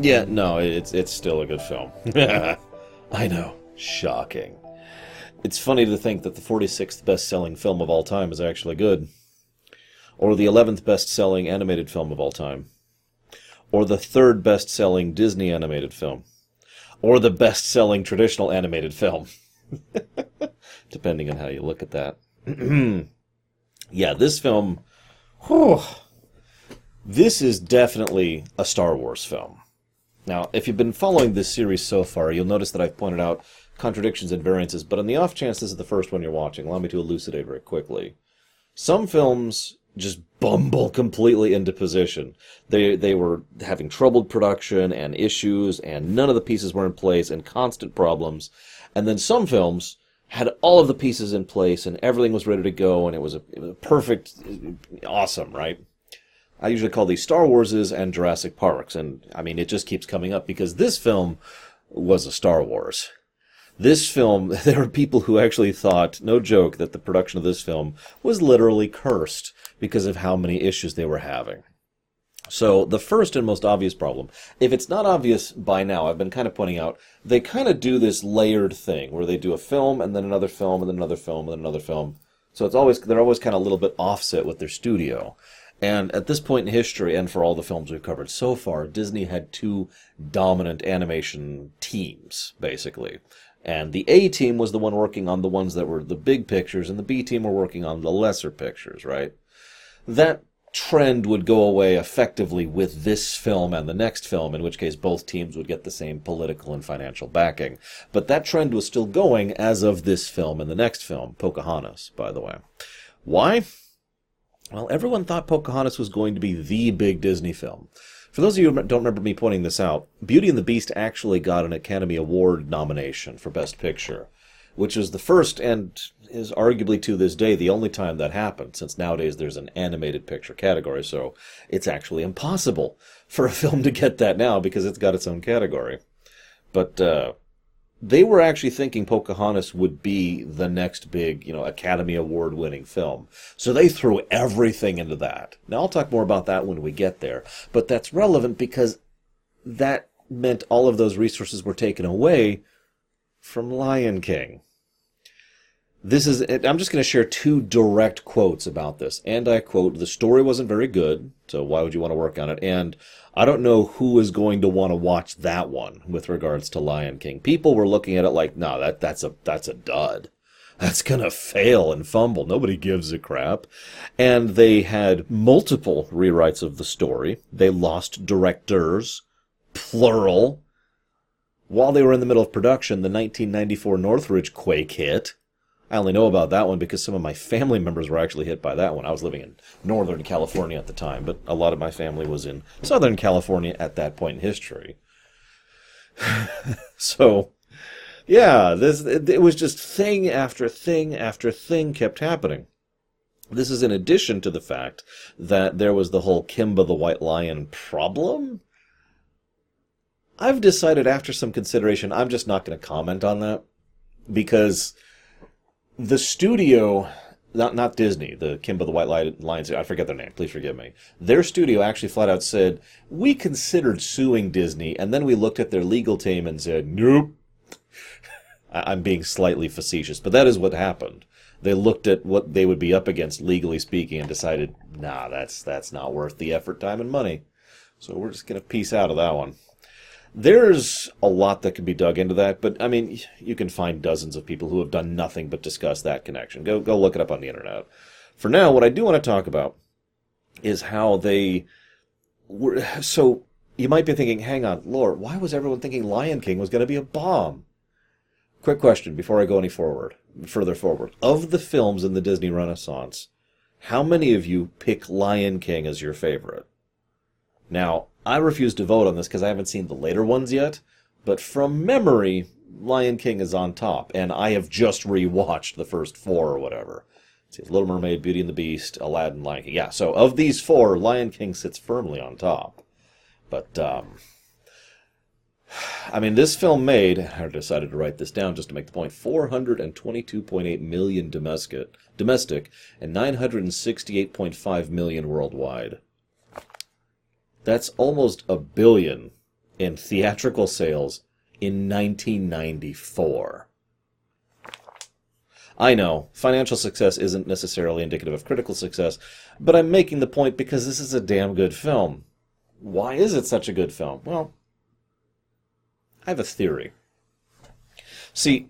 Yeah, no, it's it's still a good film. I know, shocking. It's funny to think that the 46th best-selling film of all time is actually good, or the 11th best-selling animated film of all time, or the third best-selling Disney animated film, or the best-selling traditional animated film, depending on how you look at that. yeah, this film. Whew, this is definitely a Star Wars film. Now, if you've been following this series so far, you'll notice that I've pointed out contradictions and variances, but on the off chance this is the first one you're watching, allow me to elucidate very quickly. Some films just bumble completely into position. They they were having troubled production and issues, and none of the pieces were in place, and constant problems. And then some films had all of the pieces in place, and everything was ready to go, and it was a, it was a perfect, awesome, right? I usually call these Star Warses and Jurassic Parks, and I mean, it just keeps coming up because this film was a Star Wars. This film, there were people who actually thought, no joke, that the production of this film was literally cursed because of how many issues they were having. So, the first and most obvious problem, if it's not obvious by now, I've been kind of pointing out, they kind of do this layered thing where they do a film and then another film and then another film and then another film. So it's always, they're always kind of a little bit offset with their studio. And at this point in history, and for all the films we've covered so far, Disney had two dominant animation teams, basically. And the A team was the one working on the ones that were the big pictures, and the B team were working on the lesser pictures, right? That trend would go away effectively with this film and the next film, in which case both teams would get the same political and financial backing. But that trend was still going as of this film and the next film, Pocahontas, by the way. Why? Well, everyone thought Pocahontas was going to be the big Disney film. For those of you who don't remember me pointing this out, Beauty and the Beast actually got an Academy Award nomination for Best Picture, which is the first and is arguably to this day the only time that happened, since nowadays there's an animated picture category, so it's actually impossible for a film to get that now because it's got its own category. But uh, they were actually thinking Pocahontas would be the next big, you know, Academy Award winning film. So they threw everything into that. Now I'll talk more about that when we get there, but that's relevant because that meant all of those resources were taken away from Lion King. This is, I'm just going to share two direct quotes about this. And I quote, the story wasn't very good, so why would you want to work on it? And I don't know who is going to want to watch that one with regards to Lion King. People were looking at it like, no, that, that's a, that's a dud. That's gonna fail and fumble. Nobody gives a crap. And they had multiple rewrites of the story. They lost directors, plural. While they were in the middle of production, the 1994 Northridge quake hit I only know about that one because some of my family members were actually hit by that one. I was living in Northern California at the time, but a lot of my family was in Southern California at that point in history. so, yeah, this it was just thing after thing after thing kept happening. This is in addition to the fact that there was the whole Kimba the White Lion problem. I've decided after some consideration, I'm just not going to comment on that because the studio not not Disney, the Kimba the White Lions, I forget their name, please forgive me. Their studio actually flat out said, We considered suing Disney, and then we looked at their legal team and said, Nope. I'm being slightly facetious, but that is what happened. They looked at what they would be up against legally speaking and decided, nah, that's that's not worth the effort, time, and money. So we're just gonna piece out of that one. There's a lot that can be dug into that, but I mean, you can find dozens of people who have done nothing but discuss that connection. Go go look it up on the internet. For now, what I do want to talk about is how they were. So you might be thinking, hang on, Lord, why was everyone thinking Lion King was going to be a bomb? Quick question before I go any forward, further forward. Of the films in the Disney Renaissance, how many of you pick Lion King as your favorite? Now, I refuse to vote on this because I haven't seen the later ones yet, but from memory, Lion King is on top, and I have just rewatched the first four or whatever. See, Little Mermaid, Beauty and the Beast, Aladdin, Lion King. Yeah, so of these four, Lion King sits firmly on top. But, um, I mean, this film made, I decided to write this down just to make the point, 422.8 million domestic, domestic and 968.5 million worldwide. That's almost a billion in theatrical sales in 1994. I know, financial success isn't necessarily indicative of critical success, but I'm making the point because this is a damn good film. Why is it such a good film? Well, I have a theory. See,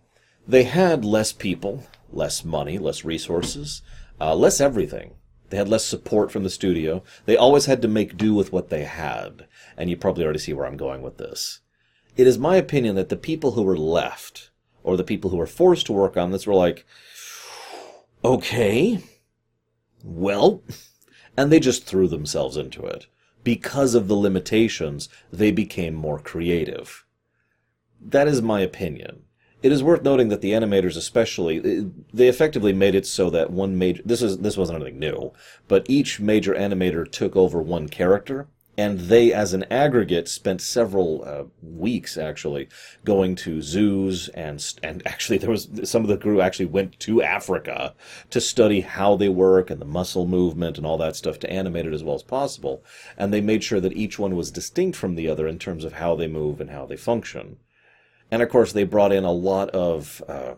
they had less people, less money, less resources, uh, less everything. They had less support from the studio. They always had to make do with what they had. And you probably already see where I'm going with this. It is my opinion that the people who were left, or the people who were forced to work on this, were like, okay, well, and they just threw themselves into it. Because of the limitations, they became more creative. That is my opinion. It is worth noting that the animators, especially, they effectively made it so that one major this is this wasn't anything new, but each major animator took over one character, and they, as an aggregate, spent several uh, weeks actually going to zoos and and actually there was some of the crew actually went to Africa to study how they work and the muscle movement and all that stuff to animate it as well as possible, and they made sure that each one was distinct from the other in terms of how they move and how they function. And of course, they brought in a lot of uh,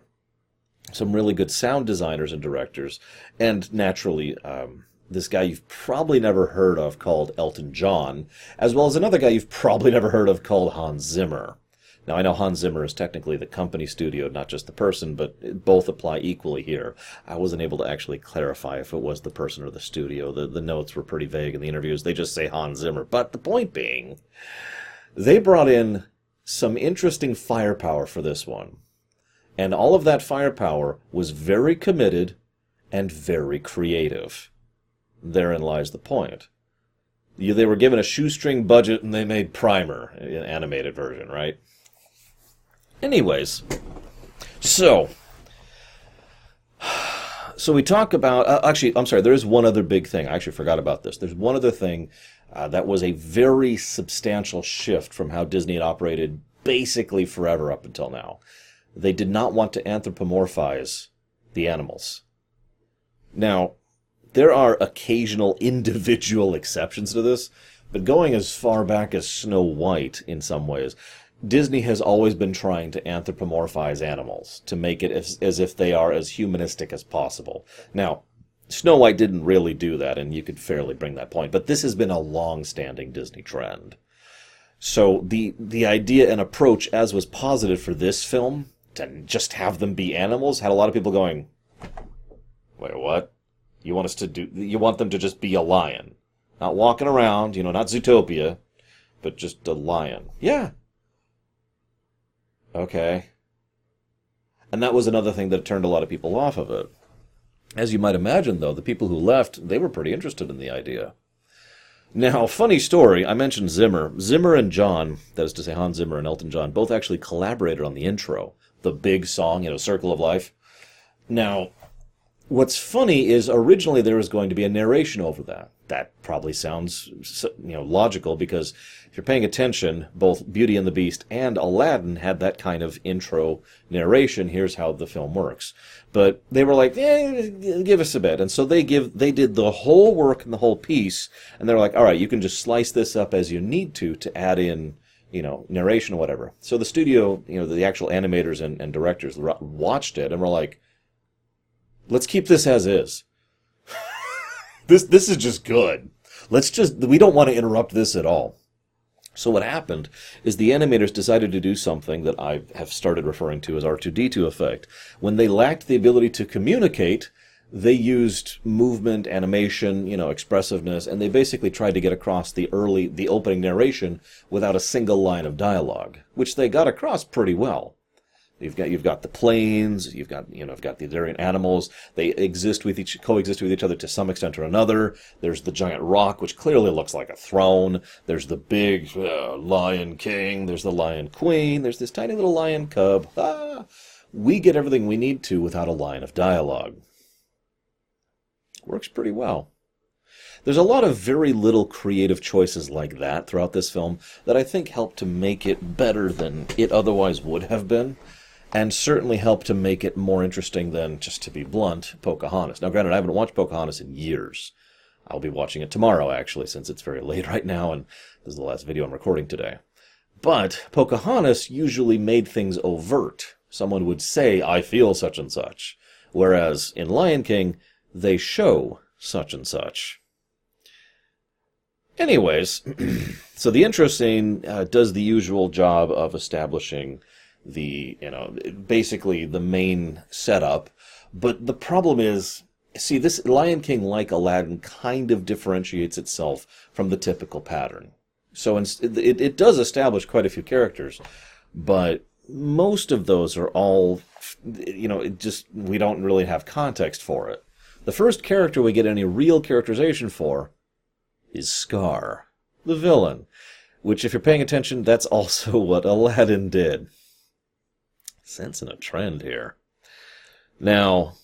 some really good sound designers and directors, and naturally, um, this guy you've probably never heard of called Elton John, as well as another guy you've probably never heard of called Hans Zimmer. Now, I know Hans Zimmer is technically the company studio, not just the person, but both apply equally here. I wasn't able to actually clarify if it was the person or the studio. The, the notes were pretty vague in the interviews. They just say Hans Zimmer. But the point being, they brought in some interesting firepower for this one. And all of that firepower was very committed and very creative. Therein lies the point. They were given a shoestring budget and they made Primer, an animated version, right? Anyways, so so we talk about uh, actually i'm sorry there is one other big thing i actually forgot about this there's one other thing uh, that was a very substantial shift from how Disney had operated basically forever up until now. They did not want to anthropomorphize the animals. Now, there are occasional individual exceptions to this, but going as far back as Snow White in some ways, Disney has always been trying to anthropomorphize animals to make it as, as if they are as humanistic as possible. Now, Snow White didn't really do that, and you could fairly bring that point. But this has been a long-standing Disney trend. So the the idea and approach, as was posited for this film, to just have them be animals, had a lot of people going, "Wait, what? You want us to do? You want them to just be a lion, not walking around, you know, not Zootopia, but just a lion? Yeah. Okay." And that was another thing that turned a lot of people off of it. As you might imagine, though, the people who left, they were pretty interested in the idea. Now, funny story, I mentioned Zimmer. Zimmer and John, that is to say Hans Zimmer and Elton John, both actually collaborated on the intro, the big song, you know, Circle of Life. Now, what's funny is originally there was going to be a narration over that. That probably sounds, you know, logical because if you're paying attention, both Beauty and the Beast and Aladdin had that kind of intro narration. Here's how the film works. But they were like, eh, give us a bit. And so they give, they did the whole work and the whole piece. And they're like, all right, you can just slice this up as you need to to add in, you know, narration or whatever. So the studio, you know, the actual animators and, and directors watched it and were like, let's keep this as is. this this is just good. Let's just we don't want to interrupt this at all. So what happened is the animators decided to do something that I have started referring to as R2D2 effect. When they lacked the ability to communicate, they used movement, animation, you know, expressiveness, and they basically tried to get across the early, the opening narration without a single line of dialogue, which they got across pretty well. You've got you've got the plains, you've got you know, you've got the different animals. They exist with each coexist with each other to some extent or another. There's the giant rock, which clearly looks like a throne. There's the big uh, lion king. There's the lion queen. There's this tiny little lion cub. Ah, we get everything we need to without a line of dialogue. Works pretty well. There's a lot of very little creative choices like that throughout this film that I think help to make it better than it otherwise would have been and certainly helped to make it more interesting than, just to be blunt, Pocahontas. Now, granted, I haven't watched Pocahontas in years. I'll be watching it tomorrow, actually, since it's very late right now, and this is the last video I'm recording today. But Pocahontas usually made things overt. Someone would say, I feel such and such. Whereas in Lion King, they show such and such. Anyways, so the intro scene uh, does the usual job of establishing the, you know, basically the main setup. But the problem is, see, this Lion King, like Aladdin, kind of differentiates itself from the typical pattern. So it, it does establish quite a few characters, but most of those are all, you know, it just, we don't really have context for it. The first character we get any real characterization for is Scar, the villain, which, if you're paying attention, that's also what Aladdin did. Sensing a trend here. Now,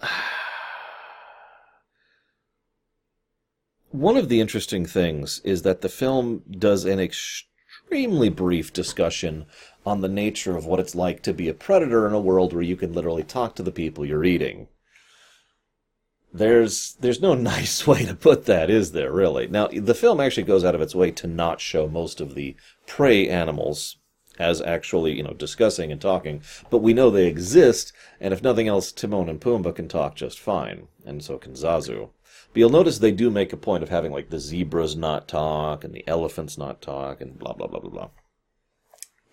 one of the interesting things is that the film does an extremely brief discussion on the nature of what it's like to be a predator in a world where you can literally talk to the people you're eating. There's there's no nice way to put that, is there really? Now, the film actually goes out of its way to not show most of the prey animals as actually, you know, discussing and talking, but we know they exist, and if nothing else, Timon and Pumbaa can talk just fine, and so can Zazu. But you'll notice they do make a point of having like the zebras not talk and the elephants not talk and blah blah blah blah blah.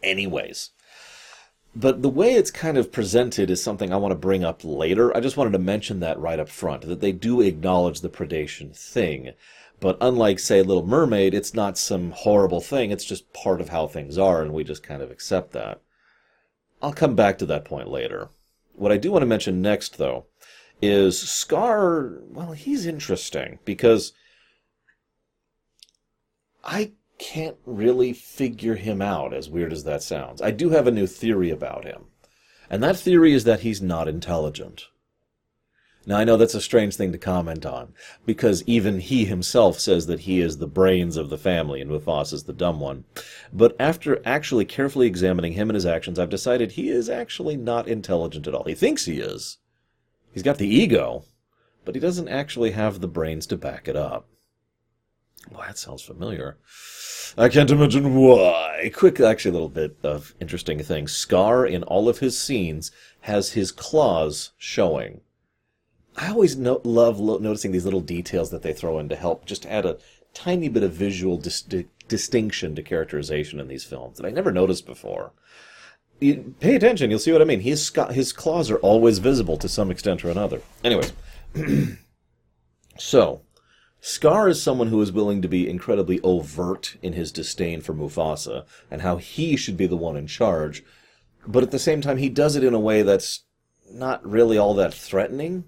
Anyways, but the way it's kind of presented is something I want to bring up later. I just wanted to mention that right up front, that they do acknowledge the predation thing. But unlike, say, Little Mermaid, it's not some horrible thing. It's just part of how things are, and we just kind of accept that. I'll come back to that point later. What I do want to mention next, though, is Scar. Well, he's interesting because I can't really figure him out, as weird as that sounds. I do have a new theory about him. And that theory is that he's not intelligent. Now, I know that's a strange thing to comment on, because even he himself says that he is the brains of the family and Mufasa's the dumb one. But after actually carefully examining him and his actions, I've decided he is actually not intelligent at all. He thinks he is. He's got the ego, but he doesn't actually have the brains to back it up. Well, that sounds familiar. I can't imagine why. Quick, actually, a little bit of interesting thing. Scar, in all of his scenes, has his claws showing. I always no- love lo- noticing these little details that they throw in to help just add a tiny bit of visual dis- distinction to characterization in these films that I never noticed before. You pay attention, you'll see what I mean. His, sc- his claws are always visible to some extent or another. Anyways, so Scar is someone who is willing to be incredibly overt in his disdain for Mufasa and how he should be the one in charge, but at the same time, he does it in a way that's not really all that threatening.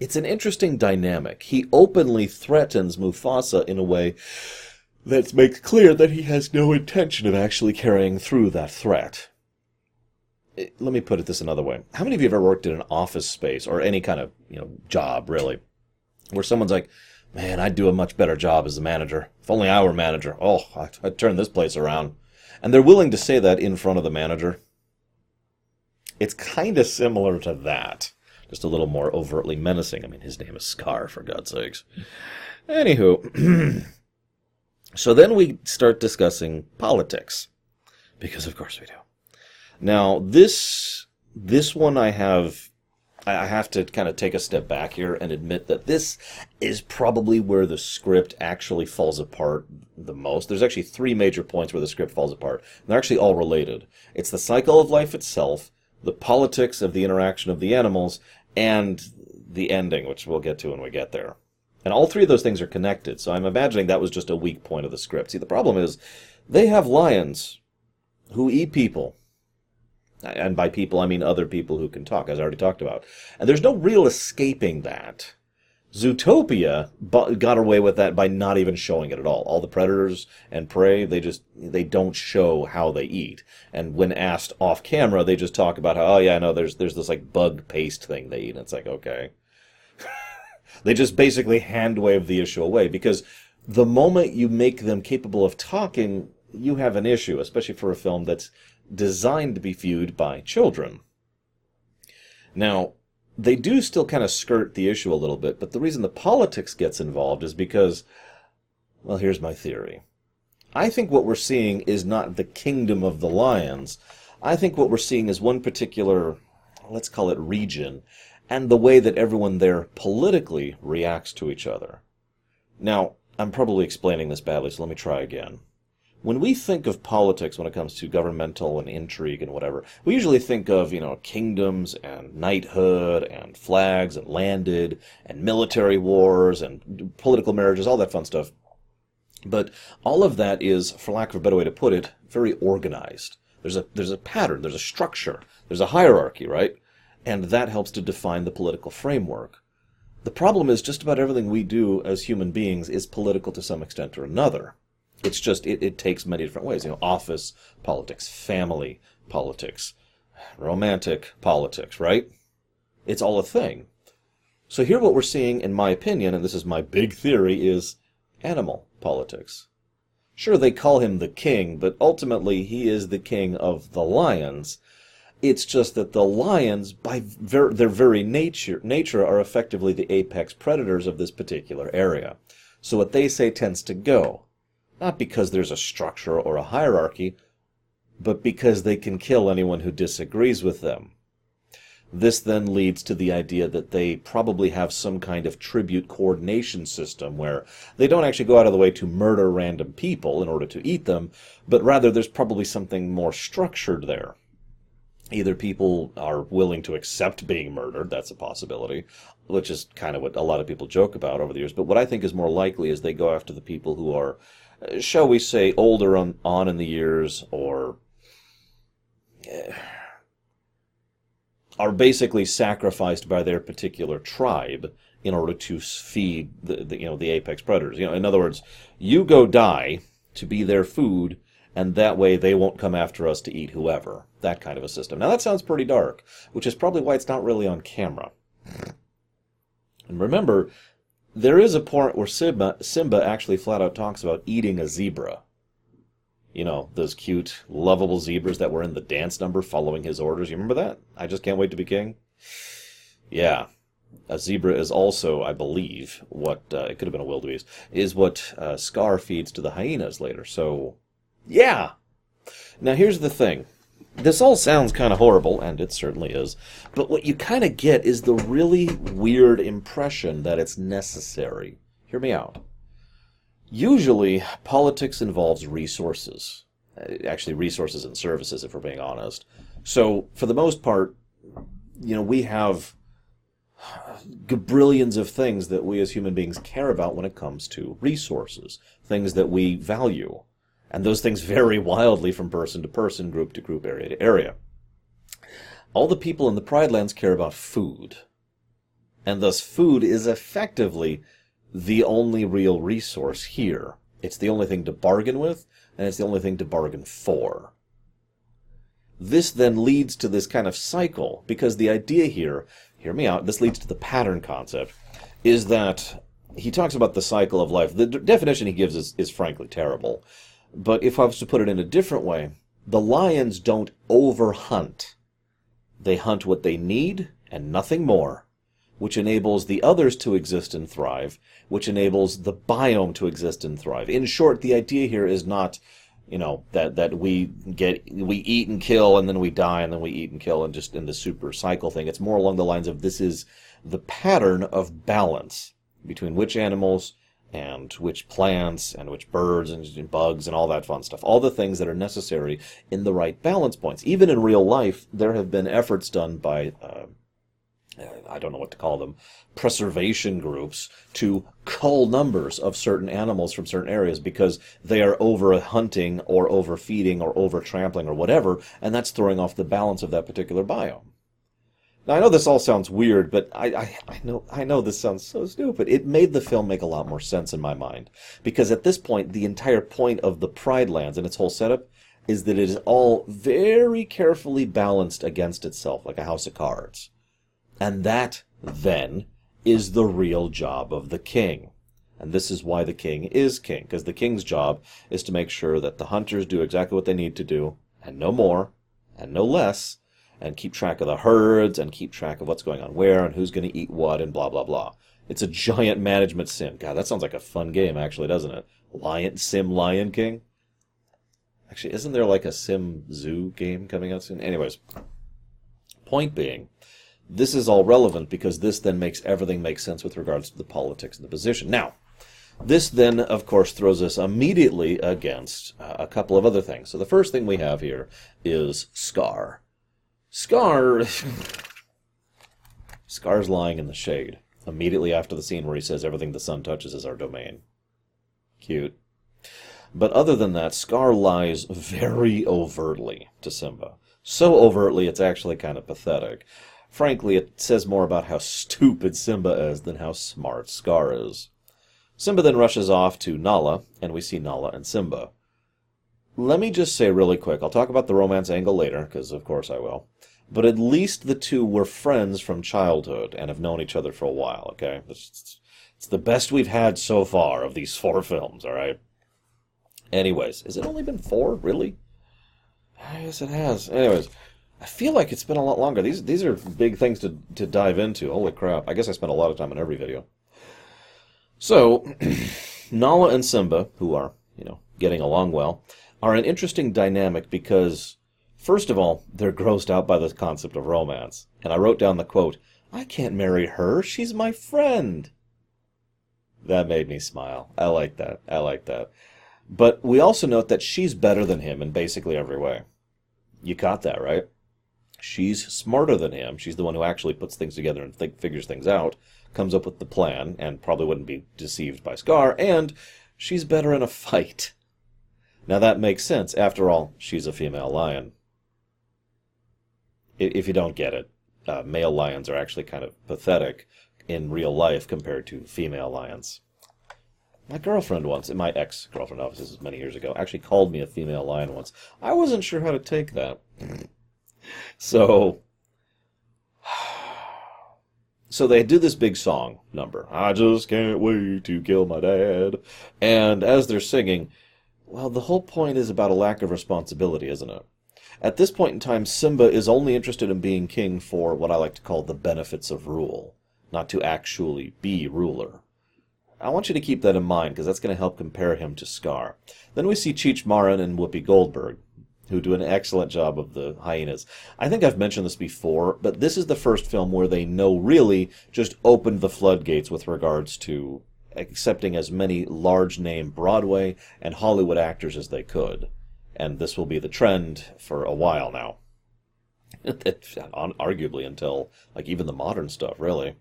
It's an interesting dynamic. He openly threatens Mufasa in a way that makes clear that he has no intention of actually carrying through that threat. Eh, let me put it this another way. How many of you have ever worked in an office space or any kind of, you know, job really, where someone's like, Man, I'd do a much better job as a manager. If only I were manager. Oh, I'd, I'd turn this place around. And they're willing to say that in front of the manager. It's kind of similar to that. Just a little more overtly menacing. I mean, his name is Scar, for God's sakes. Anywho. so then we start discussing politics. Because of course we do. Now, this this one I have I have to kind of take a step back here and admit that this is probably where the script actually falls apart the most. There's actually three major points where the script falls apart. And they're actually all related. It's the cycle of life itself, the politics of the interaction of the animals, and the ending, which we'll get to when we get there. And all three of those things are connected, so I'm imagining that was just a weak point of the script. See, the problem is they have lions who eat people and by people, I mean other people who can talk, as I already talked about. And there's no real escaping that. Zootopia got away with that by not even showing it at all. All the predators and prey, they just they don't show how they eat. And when asked off camera, they just talk about how, oh yeah, no, there's there's this like bug paste thing they eat. And it's like, okay. they just basically hand wave the issue away because the moment you make them capable of talking, you have an issue, especially for a film that's designed to be viewed by children. Now, they do still kind of skirt the issue a little bit, but the reason the politics gets involved is because, well, here's my theory. I think what we're seeing is not the kingdom of the lions. I think what we're seeing is one particular, let's call it region, and the way that everyone there politically reacts to each other. Now, I'm probably explaining this badly, so let me try again. When we think of politics when it comes to governmental and intrigue and whatever, we usually think of, you know, kingdoms and knighthood and flags and landed and military wars and political marriages, all that fun stuff. But all of that is, for lack of a better way to put it, very organized. There's a there's a pattern, there's a structure, there's a hierarchy, right? And that helps to define the political framework. The problem is just about everything we do as human beings is political to some extent or another. It's just it, it takes many different ways. You know, office politics, family politics, romantic politics, right? It's all a thing. So here what we're seeing, in my opinion, and this is my big theory, is animal politics. Sure, they call him the king, but ultimately he is the king of the lions. It's just that the lions, by ver- their very nature, nature, are effectively the apex predators of this particular area. So what they say tends to go not because there's a structure or a hierarchy, but because they can kill anyone who disagrees with them. This then leads to the idea that they probably have some kind of tribute coordination system where they don't actually go out of the way to murder random people in order to eat them, but rather there's probably something more structured there. Either people are willing to accept being murdered, that's a possibility, which is kind of what a lot of people joke about over the years. But what I think is more likely is they go after the people who are shall we say, older on, on in the years or are basically sacrificed by their particular tribe in order to feed the, the, you know the apex predators. You know, in other words, you go die to be their food, and that way they won't come after us to eat whoever. That kind of a system. Now that sounds pretty dark, which is probably why it's not really on camera. And remember, there is a part where Simba, Simba actually flat out talks about eating a zebra. You know, those cute, lovable zebras that were in the dance number following his orders. You remember that? I just can't wait to be king. Yeah. A zebra is also, I believe, what, uh, it could have been a wildebeest, is what uh, Scar feeds to the hyenas later. So, yeah. Now here's the thing. This all sounds kind of horrible, and it certainly is, but what you kind of get is the really weird impression that it's necessary. Hear me out. Usually, politics involves resources. Uh, actually, resources and services, if we're being honest. So, for the most part, you know, we have gabrillions of things that we as human beings care about when it comes to resources, things that we value and those things vary wildly from person to person, group to group, area to area. All the people in the Pride Lands care about food, and thus food is effectively the only real resource here. It's the only thing to bargain with, and it's the only thing to bargain for. This then leads to this kind of cycle, because the idea here, hear me out, this leads to the pattern concept, is that he talks about the cycle of life. The d- definition he gives is, is frankly terrible. But if I was to put it in a different way, the lions don't overhunt. They hunt what they need and nothing more, which enables the others to exist and thrive, which enables the biome to exist and thrive. In short, the idea here is not, you know, that, that we get, we eat and kill and then we die and then we eat and kill and just in the super cycle thing. It's more along the lines of this is the pattern of balance between which animals and which plants and which birds and bugs and all that fun stuff. All the things that are necessary in the right balance points. Even in real life, there have been efforts done by, uh, I don't know what to call them, preservation groups to cull numbers of certain animals from certain areas because they are over hunting or overfeeding or over trampling or whatever, and that's throwing off the balance of that particular biome. Now I know this all sounds weird, but I, I, I, know I know this sounds so stupid. It made the film make a lot more sense in my mind. Because at this point, the entire point of the Pride Lands and its whole setup is that it is all very carefully balanced against itself, like a house of cards. And that, then, is the real job of the king. And this is why the king is king, because the king's job is to make sure that the hunters do exactly what they need to do, and no more, and no less, and keep track of the herds and keep track of what's going on where and who's going to eat what and blah blah blah. It's a giant management sim. God, that sounds like a fun game, actually, doesn't it? Lion Sim Lion King. Actually, isn't there like a Sim Zoo game coming out soon? Anyways, point being, this is all relevant because this then makes everything make sense with regards to the politics and the position. Now, this then, of course, throws us immediately against uh, a couple of other things. So the first thing we have here is Scar. Scar. Scar's lying in the shade immediately after the scene where he says everything the sun touches is our domain. Cute. But other than that, Scar lies very overtly to Simba. So overtly, it's actually kind of pathetic. Frankly, it says more about how stupid Simba is than how smart Scar is. Simba then rushes off to Nala, and we see Nala and Simba. Let me just say really quick, I'll talk about the romance angle later, because of course I will. But at least the two were friends from childhood and have known each other for a while, okay? It's, it's the best we've had so far of these four films, alright? Anyways, has it only been four? Really? Yes, it has. Anyways, I feel like it's been a lot longer. These these are big things to to dive into. Holy crap! I guess I spent a lot of time on every video. So, Nala and Simba, who are you know getting along well, are an interesting dynamic because first of all they're grossed out by the concept of romance, and I wrote down the quote: "I can't marry her. She's my friend." That made me smile. I like that. I like that. But we also note that she's better than him in basically every way. You caught that, right? She's smarter than him. She's the one who actually puts things together and figures things out, comes up with the plan, and probably wouldn't be deceived by Scar, and she's better in a fight. Now that makes sense. After all, she's a female lion. If you don't get it, uh, male lions are actually kind of pathetic in real life compared to female lions. My girlfriend once, my ex girlfriend, obviously, this is many years ago, actually called me a female lion once. I wasn't sure how to take that. so, so they do this big song number. I just can't wait to kill my dad. And as they're singing, well, the whole point is about a lack of responsibility, isn't it? At this point in time, Simba is only interested in being king for what I like to call the benefits of rule, not to actually be ruler. I want you to keep that in mind because that's going to help compare him to Scar. Then we see Cheech Marin and Whoopi Goldberg, who do an excellent job of the hyenas. I think I've mentioned this before, but this is the first film where they know really just opened the floodgates with regards to accepting as many large name Broadway and Hollywood actors as they could. And this will be the trend for a while now. Arguably until like even the modern stuff, really.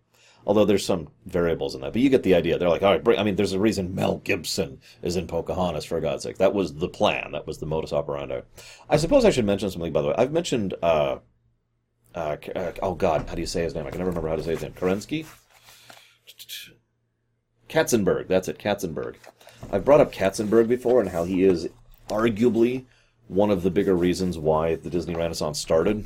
Although there's some variables in that, but you get the idea. They're like, all right, bring, I mean, there's a reason Mel Gibson is in Pocahontas, for God's sake. That was the plan. That was the modus operandi. I suppose I should mention something, by the way. I've mentioned, uh, uh, uh, oh God, how do you say his name? I can never remember how to say his name. Kerensky? Katzenberg. That's it, Katzenberg. I've brought up Katzenberg before and how he is arguably one of the bigger reasons why the Disney Renaissance started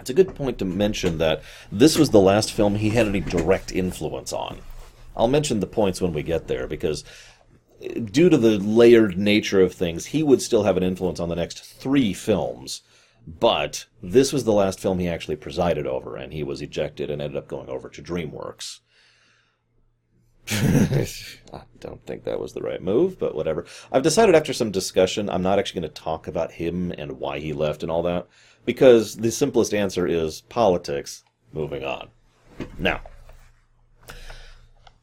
it's a good point to mention that this was the last film he had any direct influence on. I'll mention the points when we get there because uh, due to the layered nature of things, he would still have an influence on the next three films. But this was the last film he actually presided over, and he was ejected and ended up going over to DreamWorks. I don't think that was the right move, but whatever. I've decided after some discussion, I'm not actually going to talk about him and why he left and all that because the simplest answer is politics. Moving on. Now,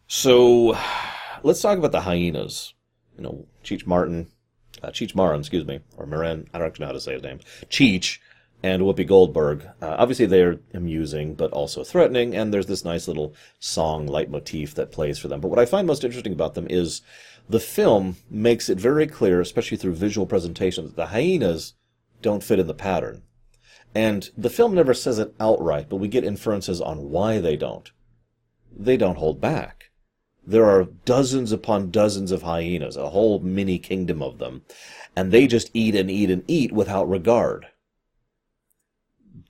so let's talk about the hyenas. You know, Cheech Martin, uh, Cheech Marin, excuse me, or Marin, I don't know how to say his name. Cheech and Whoopi Goldberg. Uh, obviously, they're amusing, but also threatening, and there's this nice little song leitmotif that plays for them. But what I find most interesting about them is the film makes it very clear, especially through visual presentation, that the hyenas don't fit in the pattern. And the film never says it outright, but we get inferences on why they don't. They don't hold back. There are dozens upon dozens of hyenas, a whole mini kingdom of them, and they just eat and eat and eat without regard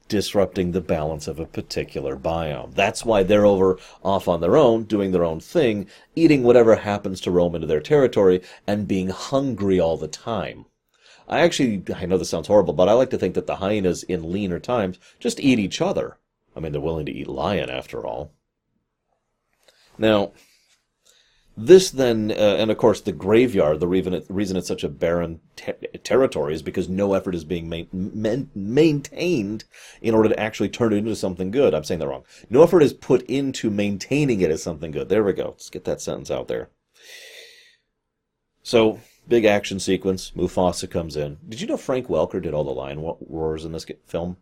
disrupting the balance of a particular biome. That's why they're over off on their own, doing their own thing, eating whatever happens to roam into their territory, and being hungry all the time. I actually, I know this sounds horrible, but I like to think that the hyenas in leaner times just eat each other. I mean, they're willing to eat lion after all. Now, This then, uh, and of course, the graveyard. The reason, it, reason it's such a barren ter- territory is because no effort is being ma- man- maintained in order to actually turn it into something good. I'm saying that wrong. No effort is put into maintaining it as something good. There we go. Let's get that sentence out there. So, big action sequence. Mufasa comes in. Did you know Frank Welker did all the lion roars in this film?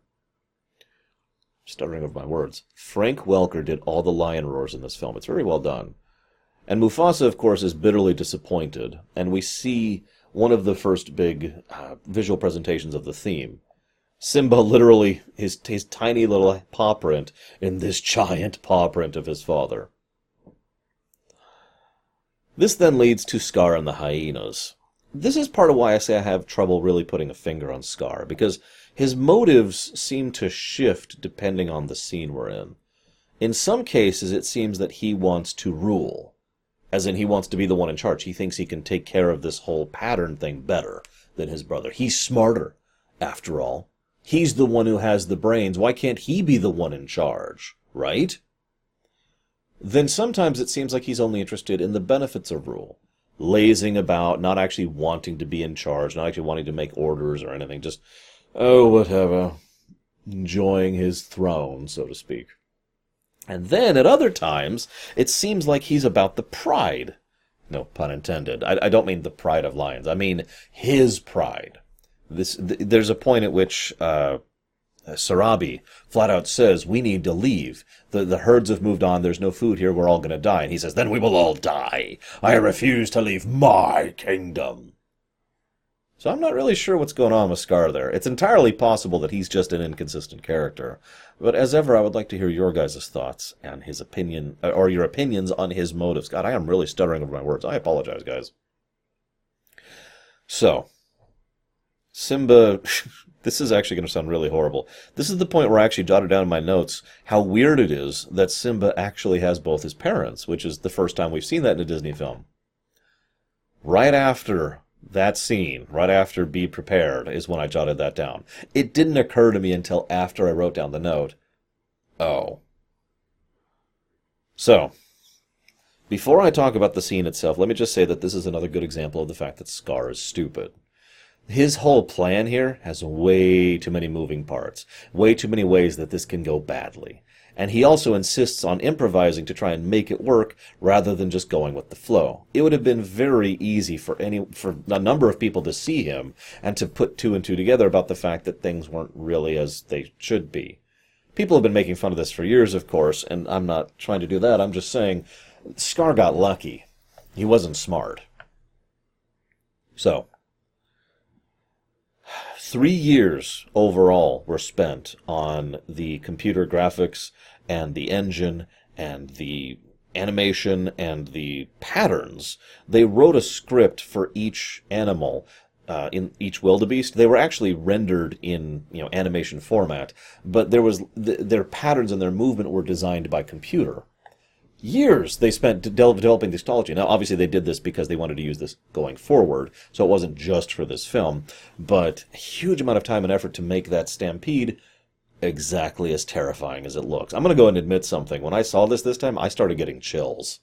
Stuttering over my words. Frank Welker did all the lion roars in this film. It's very well done. And Mufasa, of course, is bitterly disappointed, and we see one of the first big uh, visual presentations of the theme. Simba literally, his, his tiny little paw print in this giant paw print of his father. This then leads to Scar and the hyenas. This is part of why I say I have trouble really putting a finger on Scar, because his motives seem to shift depending on the scene we're in. In some cases, it seems that he wants to rule as in, he wants to be the one in charge. He thinks he can take care of this whole pattern thing better than his brother. He's smarter, after all. He's the one who has the brains. Why can't he be the one in charge, right? Then sometimes it seems like he's only interested in the benefits of rule. Lazing about, not actually wanting to be in charge, not actually wanting to make orders or anything, just, oh, whatever. Enjoying his throne, so to speak. And then at other times, it seems like he's about the pride. No pun intended. I, I don't mean the pride of lions. I mean his pride. This th- there's a point at which uh, Sarabi flat out says, "We need to leave. The the herds have moved on. There's no food here. We're all going to die." And he says, "Then we will all die. I refuse to leave my kingdom." So I'm not really sure what's going on with Scar there. It's entirely possible that he's just an inconsistent character. But as ever, I would like to hear your guys' thoughts and his opinion, uh, or your opinions on his motives. God, I am really stuttering over my words. I apologize, guys. So, Simba, this is actually going to sound really horrible. This is the point where I actually jotted down in my notes how weird it is that Simba actually has both his parents, which is the first time we've seen that in a Disney film. Right after that scene, right after Be Prepared, is when I jotted that down. It didn't occur to me until after I wrote down the note. Oh. So, before I talk about the scene itself, let me just say that this is another good example of the fact that Scar is stupid. His whole plan here has way too many moving parts, way too many ways that this can go badly and he also insists on improvising to try and make it work rather than just going with the flow. It would have been very easy for any for a number of people to see him and to put two and two together about the fact that things weren't really as they should be. People have been making fun of this for years, of course, and I'm not trying to do that. I'm just saying Scar got lucky. He wasn't smart. So, three years overall were spent on the computer graphics and the engine and the animation and the patterns. They wrote a script for each animal uh, in each wildebeest. They were actually rendered in you know animation format, but there was th- their patterns and their movement were designed by computer years they spent developing this technology. Now, obviously, they did this because they wanted to use this going forward, so it wasn't just for this film, but a huge amount of time and effort to make that stampede exactly as terrifying as it looks. I'm going to go and admit something. When I saw this this time, I started getting chills.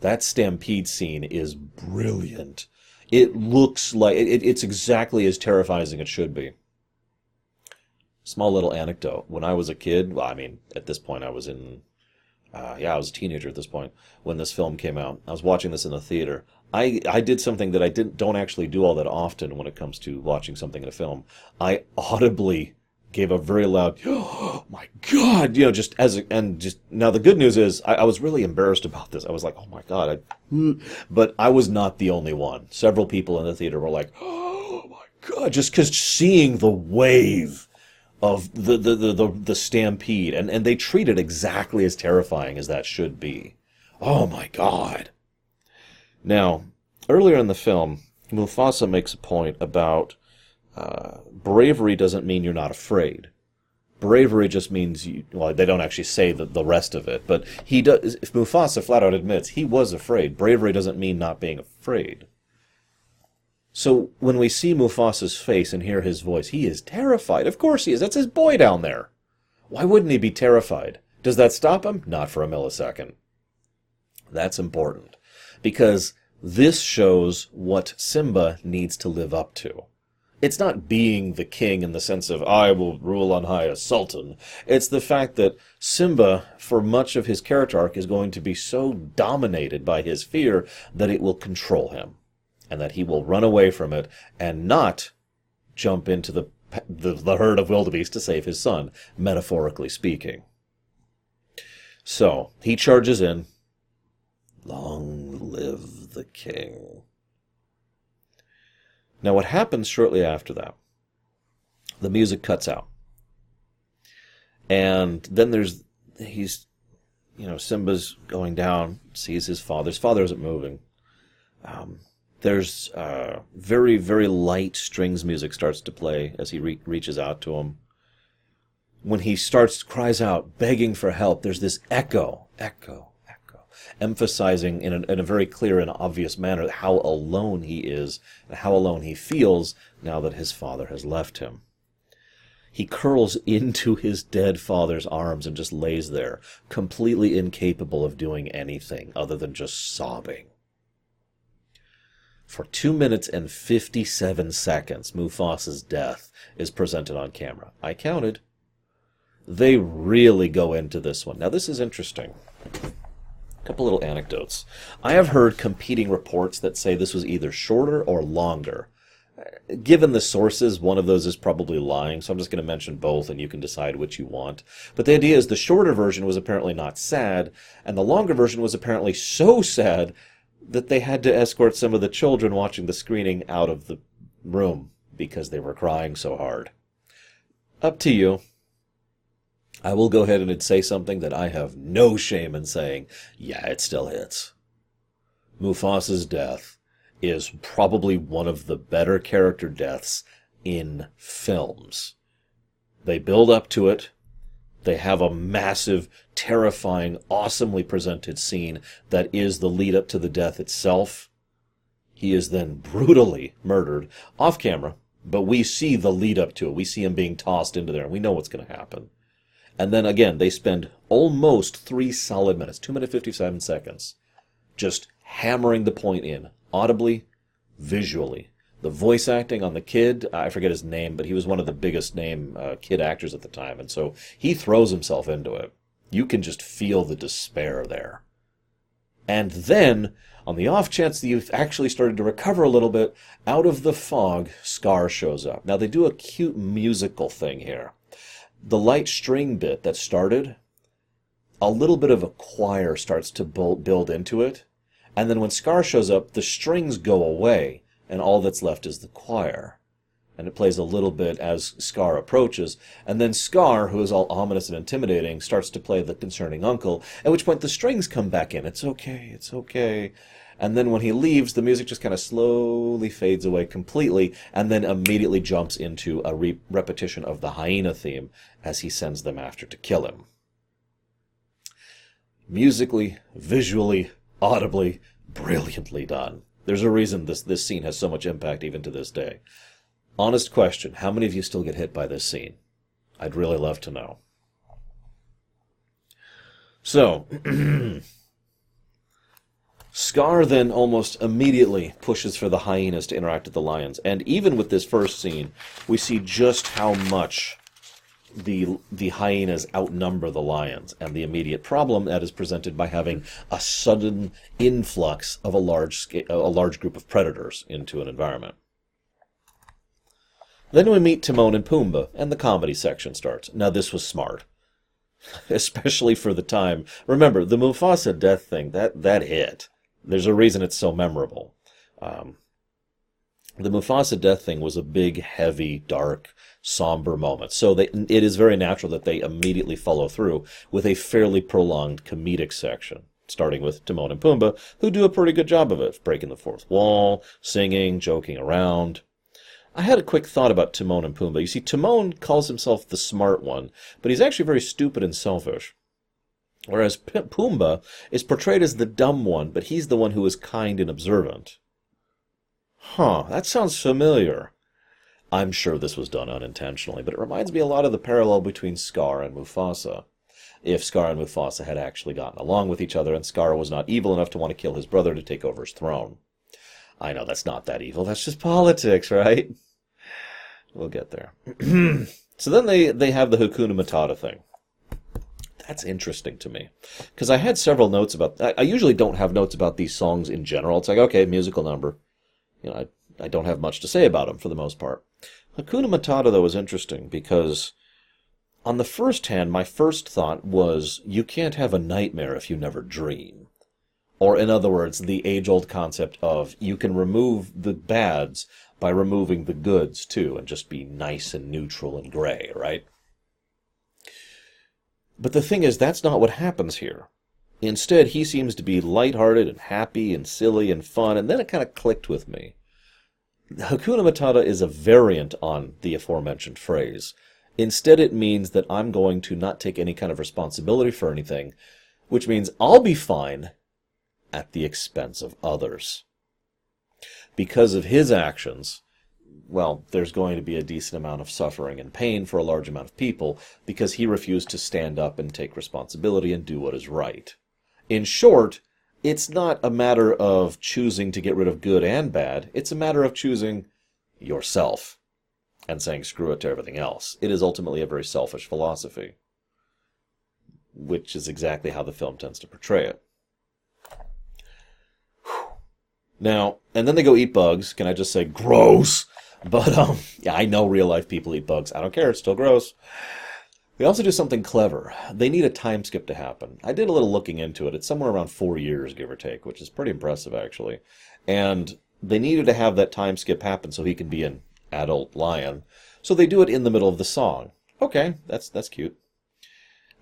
That stampede scene is brilliant. It looks like it, it's exactly as terrifying as it should be. Small little anecdote. When I was a kid, well, I mean, at this point I was in uh, yeah, I was a teenager at this point when this film came out. I was watching this in the theater. I, I did something that I didn't don't actually do all that often when it comes to watching something in a film. I audibly gave a very loud, "Oh my god!" You know, just as a, and just now the good news is I, I was really embarrassed about this. I was like, "Oh my god!" I, but I was not the only one. Several people in the theater were like, "Oh my god!" Just because seeing the wave of the, the, the, the, stampede, and, and they treat it exactly as terrifying as that should be. Oh my god. Now, earlier in the film, Mufasa makes a point about uh, bravery doesn't mean you're not afraid. Bravery just means you, well, they don't actually say the, the rest of it, but he does, Mufasa flat out admits he was afraid. Bravery doesn't mean not being afraid. So when we see Mufasa's face and hear his voice, he is terrified. Of course he is. That's his boy down there. Why wouldn't he be terrified? Does that stop him? Not for a millisecond. That's important. because this shows what Simba needs to live up to. It's not being the king in the sense of, I will rule on high as sultan. It's the fact that Simba, for much of his character arc, is going to be so dominated by his fear that it will control him. And that he will run away from it and not jump into the, the, the herd of wildebeest to save his son, metaphorically speaking. So, he charges in. Long live the king. Now, what happens shortly after that? The music cuts out. And then there's, he's, you know, Simba's going down, sees his father. His father isn't moving. Um, there's uh, very, very light strings music starts to play as he re- reaches out to him. When he starts, cries out, begging for help, there's this echo, echo, echo, emphasizing in a, in a very clear and obvious manner how alone he is and how alone he feels now that his father has left him. He curls into his dead father's arms and just lays there, completely incapable of doing anything other than just sobbing. For 2 minutes and 57 seconds, Mufasa's death is presented on camera. I counted. They really go into this one. Now, this is interesting A couple little anecdotes. I have heard competing reports that say this was either shorter or longer. Given the sources, one of those is probably lying, so I'm just going to mention both and you can decide which you want. But the idea is the shorter version was apparently not sad, and the longer version was apparently so sad that they had to escort some of the children watching the screening out of the room because they were crying so hard. Up to you. I will go ahead and say something that I have no shame in saying. Yeah, it still hits. Mufasa's death is probably one of the better character deaths in films. They build up to it. They have a massive, terrifying, awesomely presented scene that is the lead up to the death itself. He is then brutally murdered off camera, but we see the lead up to it. We see him being tossed into there, and we know what's going to happen. And then again, they spend almost three solid minutes, 2 minutes 57 seconds, just hammering the point in, audibly, visually. The voice acting on the kid, I forget his name, but he was one of the biggest name uh, kid actors at the time. And so he throws himself into it. You can just feel the despair there. And then, on the off chance that you've actually started to recover a little bit, out of the fog, Scar shows up. Now, they do a cute musical thing here the light string bit that started, a little bit of a choir starts to build into it. And then when Scar shows up, the strings go away, and all that's left is the choir. And it plays a little bit as Scar approaches. And then Scar, who is all ominous and intimidating, starts to play the concerning uncle, at which point the strings come back in. It's okay, it's okay. And then when he leaves, the music just kind of slowly fades away completely, and then immediately jumps into a re- repetition of the hyena theme as he sends them after to kill him. Musically, visually, audibly, brilliantly done. There's a reason this, this scene has so much impact even to this day. Honest question how many of you still get hit by this scene? I'd really love to know. So, Scar then almost immediately pushes for the hyenas to interact with the lions. And even with this first scene, we see just how much the the hyenas outnumber the lions and the immediate problem that is presented by having a sudden influx of a large a large group of predators into an environment. Then we meet Timon and Pumbaa and the comedy section starts. Now this was smart. Especially for the time. Remember, the Mufasa death thing, that that hit. There's a reason it's so memorable. Um, the Mufasa death thing was a big, heavy, dark, somber moment. So they, it is very natural that they immediately follow through with a fairly prolonged comedic section, starting with Timon and Pumbaa, who do a pretty good job of it, breaking the fourth wall, singing, joking around. I had a quick thought about Timon and Pumbaa. You see, Timon calls himself the smart one, but he's actually very stupid and selfish. Whereas P- Pumbaa is portrayed as the dumb one, but he's the one who is kind and observant. Huh, that sounds familiar. I'm sure this was done unintentionally, but it reminds me a lot of the parallel between Scar and Mufasa. if Scar and Mufasa had actually gotten along with each other and Scar was not evil enough to want to kill his brother to take over his throne. I know that's not that evil, that's just politics, right? We'll get there. so then they, they have the Hakuna Matata thing. That's interesting to me. Because I had several notes about I, I usually don't have notes about these songs in general. It's like, okay, musical number. You know, I, I don't have much to say about him for the most part. Hakuna Matata, though, is interesting because on the first hand, my first thought was you can't have a nightmare if you never dream. Or, in other words, the age old concept of you can remove the bads by removing the goods too and just be nice and neutral and gray, right? But the thing is, that's not what happens here. Instead, he seems to be light-hearted and happy and silly and fun, and then it kind of clicked with me. Hakuna Matata is a variant on the aforementioned phrase. Instead, it means that I'm going to not take any kind of responsibility for anything, which means I'll be fine at the expense of others. Because of his actions, well, there's going to be a decent amount of suffering and pain for a large amount of people because he refused to stand up and take responsibility and do what is right. In short, it's not a matter of choosing to get rid of good and bad, it's a matter of choosing yourself and saying screw it to everything else. It is ultimately a very selfish philosophy, which is exactly how the film tends to portray it. Now, and then they go eat bugs. Can I just say gross? But um, yeah, I know real life people eat bugs. I don't care. It's still gross. They also do something clever. They need a time skip to happen. I did a little looking into it. It's somewhere around four years, give or take, which is pretty impressive, actually. And they needed to have that time skip happen so he can be an adult lion. So they do it in the middle of the song. Okay, that's that's cute.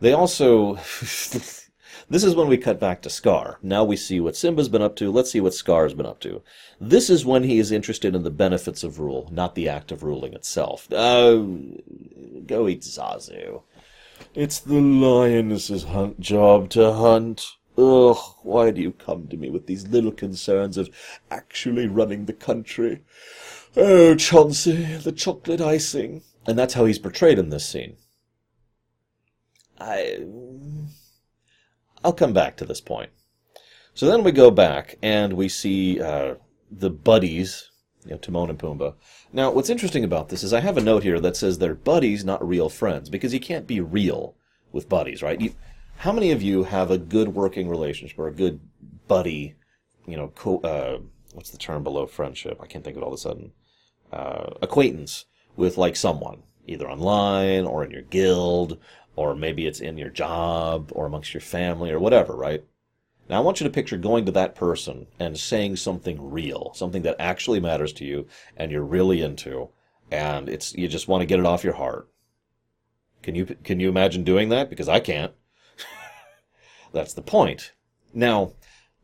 They also This is when we cut back to Scar. Now we see what Simba's been up to. Let's see what Scar's been up to. This is when he is interested in the benefits of rule, not the act of ruling itself. Oh, go eat Zazu. It's the lioness's hunt job to hunt. Ugh, why do you come to me with these little concerns of actually running the country? Oh, Chauncey, the chocolate icing. And that's how he's portrayed in this scene. I I'll come back to this point. So then we go back and we see uh, the buddies, you know, Timon and Pumbaa. Now, what's interesting about this is I have a note here that says they're buddies, not real friends, because you can't be real with buddies, right? You, how many of you have a good working relationship or a good buddy, you know, co- uh, what's the term below friendship? I can't think of it all of a sudden. Uh, acquaintance with like someone, either online or in your guild or maybe it's in your job or amongst your family or whatever, right? Now I want you to picture going to that person and saying something real, something that actually matters to you and you're really into, and it's you just want to get it off your heart. Can you can you imagine doing that? Because I can't. That's the point. Now,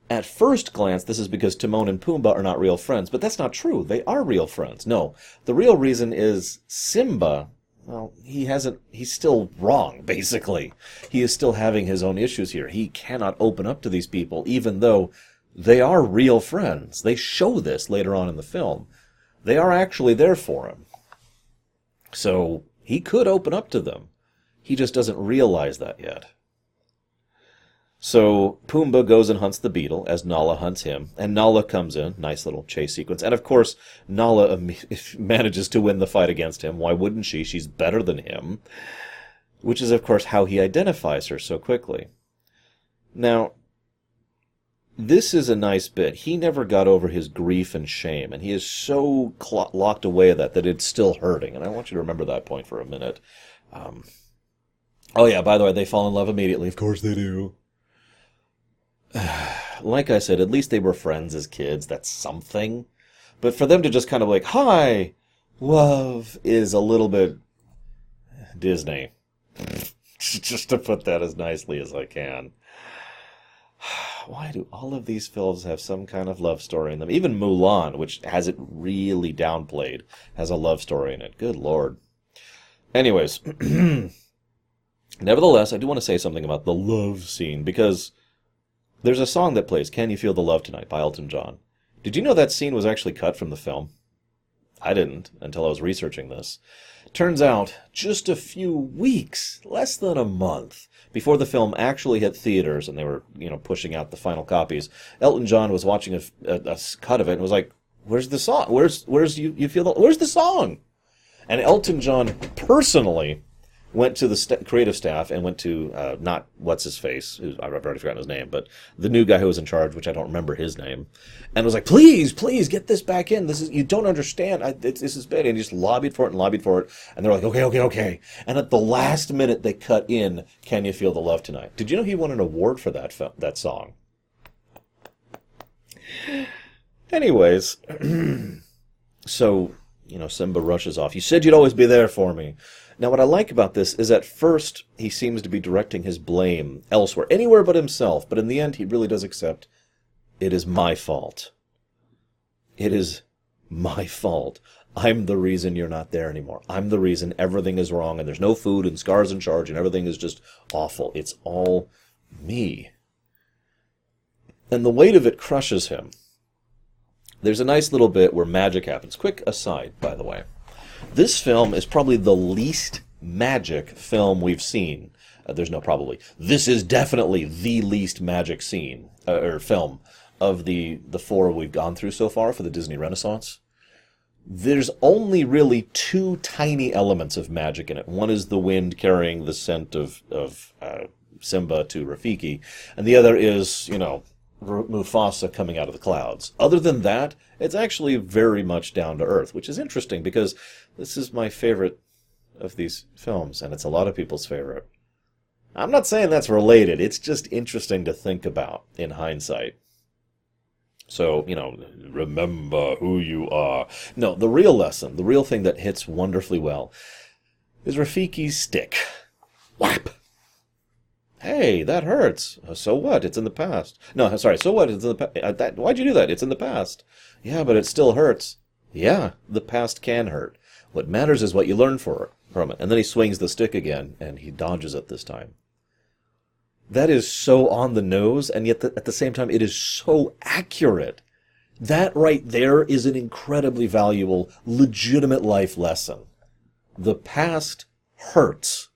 at first glance, this is because Timon and Pumbaa are not real friends, but that's not true. They are real friends. No, the real reason is Simba well, he hasn't, he's still wrong, basically. He is still having his own issues here. He cannot open up to these people, even though they are real friends. They show this later on in the film. They are actually there for him. So, he could open up to them. He just doesn't realize that yet. So Pumbaa goes and hunts the beetle as Nala hunts him, and Nala comes in. Nice little chase sequence. And of course, Nala manages to win the fight against him. Why wouldn't she? She's better than him. Which is, of course, how he identifies her so quickly. Now, this is a nice bit. He never got over his grief and shame, and he is so cl- locked away at that that it's still hurting. And I want you to remember that point for a minute. Um, oh, yeah, by the way, they fall in love immediately. Of course they do. like I said, at least they were friends as kids. That's something. But for them to just kind of like, hi, love, is a little bit Disney. just to put that as nicely as I can. Why do all of these films have some kind of love story in them? Even Mulan, which has it really downplayed, has a love story in it. Good lord. Anyways, nevertheless, I do want to say something about the love scene because there's a song that plays, Can You Feel the Love Tonight by Elton John. Did you know that scene was actually cut from the film? I didn't until I was researching this. Turns out, just a few weeks, less than a month, before the film actually hit theaters and they were, you know, pushing out the final copies, Elton John was watching a, a, a cut of it and was like, "Where's the song? Where's where's you you feel the, where's the song?" And Elton John personally went to the st- creative staff and went to uh, not what's his face, who I've already forgotten his name, but the new guy who was in charge, which I don't remember his name, and was like, "Please, please get this back in. This is you don't understand. I, this is bad." And he just lobbied for it and lobbied for it, and they're like, "Okay, okay, okay." And at the last minute, they cut in "Can You Feel the Love Tonight." Did you know he won an award for that that song? Anyways, so you know, Simba rushes off. You said you'd always be there for me. Now, what I like about this is at first he seems to be directing his blame elsewhere, anywhere but himself, but in the end he really does accept it is my fault. It is my fault. I'm the reason you're not there anymore. I'm the reason everything is wrong and there's no food and Scar's in charge and everything is just awful. It's all me. And the weight of it crushes him. There's a nice little bit where magic happens. Quick aside, by the way. This film is probably the least magic film we've seen. Uh, there's no probably. This is definitely the least magic scene uh, or film of the the four we've gone through so far for the Disney Renaissance. There's only really two tiny elements of magic in it. One is the wind carrying the scent of of uh, Simba to Rafiki, and the other is you know Mufasa coming out of the clouds. Other than that, it's actually very much down to earth, which is interesting because this is my favorite of these films, and it's a lot of people's favorite. I'm not saying that's related, it's just interesting to think about in hindsight. So, you know, remember who you are. No, the real lesson, the real thing that hits wonderfully well, is Rafiki's stick. Whap! Hey, that hurts. Uh, So what? It's in the past. No, sorry. So what? It's in the past. That, why'd you do that? It's in the past. Yeah, but it still hurts. Yeah, the past can hurt. What matters is what you learn for from it. And then he swings the stick again, and he dodges it this time. That is so on the nose, and yet the, at the same time, it is so accurate. That right there is an incredibly valuable, legitimate life lesson. The past hurts,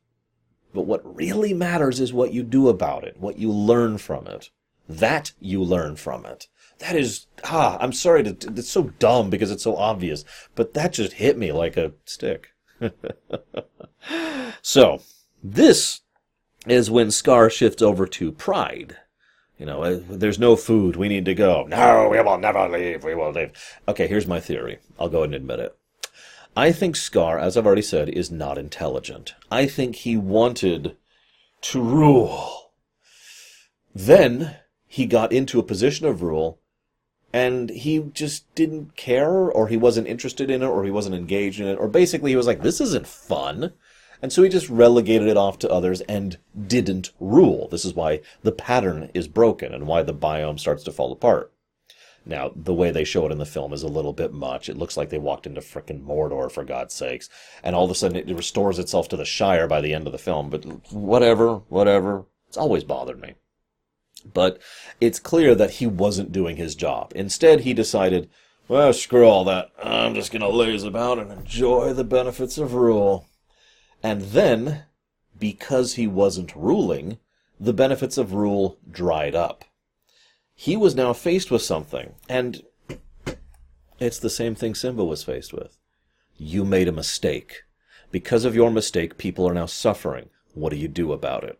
but what really matters is what you do about it, what you learn from it. That you learn from it. That is, ah, I'm sorry to, it's so dumb because it's so obvious, but that just hit me like a stick. so, this is when Scar shifts over to pride. You know, uh, there's no food, we need to go. No, we will never leave, we will leave. Okay, here's my theory. I'll go and admit it. I think Scar, as I've already said, is not intelligent. I think he wanted to rule. Then he got into a position of rule and he just didn't care or he wasn't interested in it or he wasn't engaged in it or basically he was like this isn't fun. And so he just relegated it off to others and didn't rule. This is why the pattern is broken and why the biome starts to fall apart. Now the way they show it in the film is a little bit much. It looks like they walked into frickin' mordor for god's sakes. And all of a sudden it restores itself to the shire by the end of the film. But whatever whatever. It's always bothered me but it's clear that he wasn't doing his job. Instead, he decided, well, screw all that. I'm just going to laze about and enjoy the benefits of rule. And then, because he wasn't ruling, the benefits of rule dried up. He was now faced with something, and it's the same thing Simba was faced with. You made a mistake. Because of your mistake, people are now suffering. What do you do about it?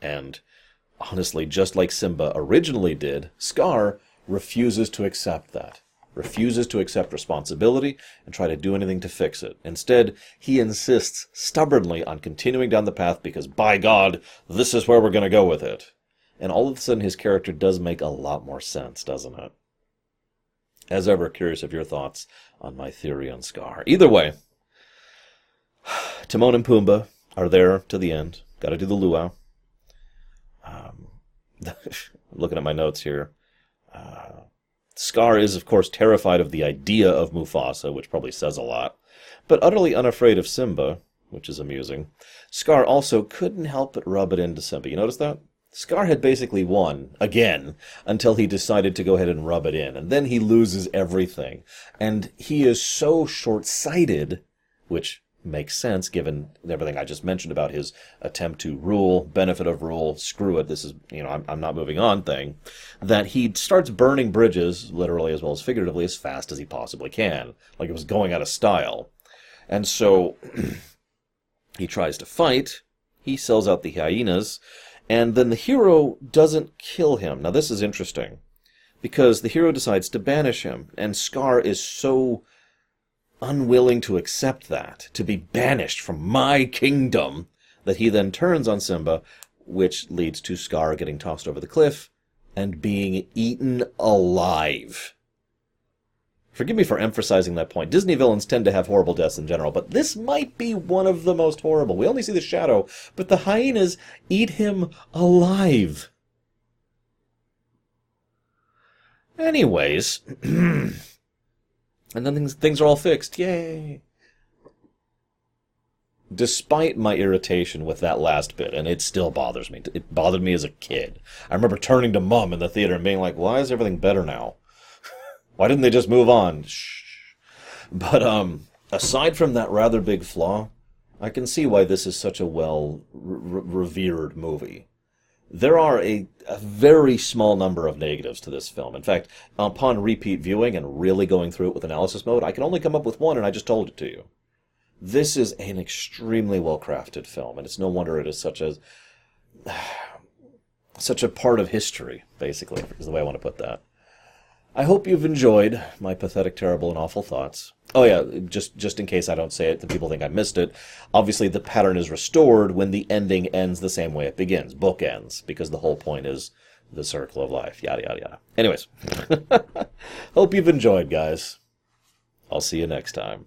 And honestly, just like Simba originally did, Scar refuses to accept that. Refuses to accept responsibility and try to do anything to fix it. Instead, he insists stubbornly on continuing down the path because, by God, this is where we're going to go with it. And all of a sudden, his character does make a lot more sense, doesn't it? As ever, curious of your thoughts on my theory on Scar. Either way, Timon and Pumbaa are there to the end. Got to do the luau. Um, looking at my notes here. Uh, Scar is, of course, terrified of the idea of Mufasa, which probably says a lot, but utterly unafraid of Simba, which is amusing. Scar also couldn't help but rub it into Simba. You notice that? Scar had basically won, again, until he decided to go ahead and rub it in. And then he loses everything. And he is so short sighted, which makes sense given everything I just mentioned about his attempt to rule, benefit of rule, screw it, this is, you know, I'm, I'm not moving on thing, that he starts burning bridges, literally as well as figuratively, as fast as he possibly can. Like it was going out of style. And so he tries to fight, he sells out the hyenas, and then the hero doesn't kill him. Now, this is interesting because the hero decides to banish him, and Scar is so unwilling to accept that, to be banished from my kingdom, that he then turns on Simba, which leads to Scar getting tossed over the cliff and being eaten alive. Forgive me for emphasizing that point. Disney villains tend to have horrible deaths in general, but this might be one of the most horrible. We only see the shadow, but the hyenas eat him alive. Anyways, and then things, things are all fixed. Yay! Despite my irritation with that last bit, and it still bothers me. It bothered me as a kid. I remember turning to mom in the theater and being like, why is everything better now? Why didn't they just move on? Shh. But um, aside from that rather big flaw, I can see why this is such a well re- revered movie. There are a, a very small number of negatives to this film. In fact, upon repeat viewing and really going through it with analysis mode, I can only come up with one, and I just told it to you. This is an extremely well crafted film, and it's no wonder it is such a such a part of history. Basically, is the way I want to put that. I hope you've enjoyed my pathetic, terrible, and awful thoughts. Oh yeah, just just in case I don't say it, the people think I missed it. Obviously, the pattern is restored when the ending ends the same way it begins, book ends, because the whole point is the circle of life. Yada yada yada. Anyways, hope you've enjoyed, guys. I'll see you next time.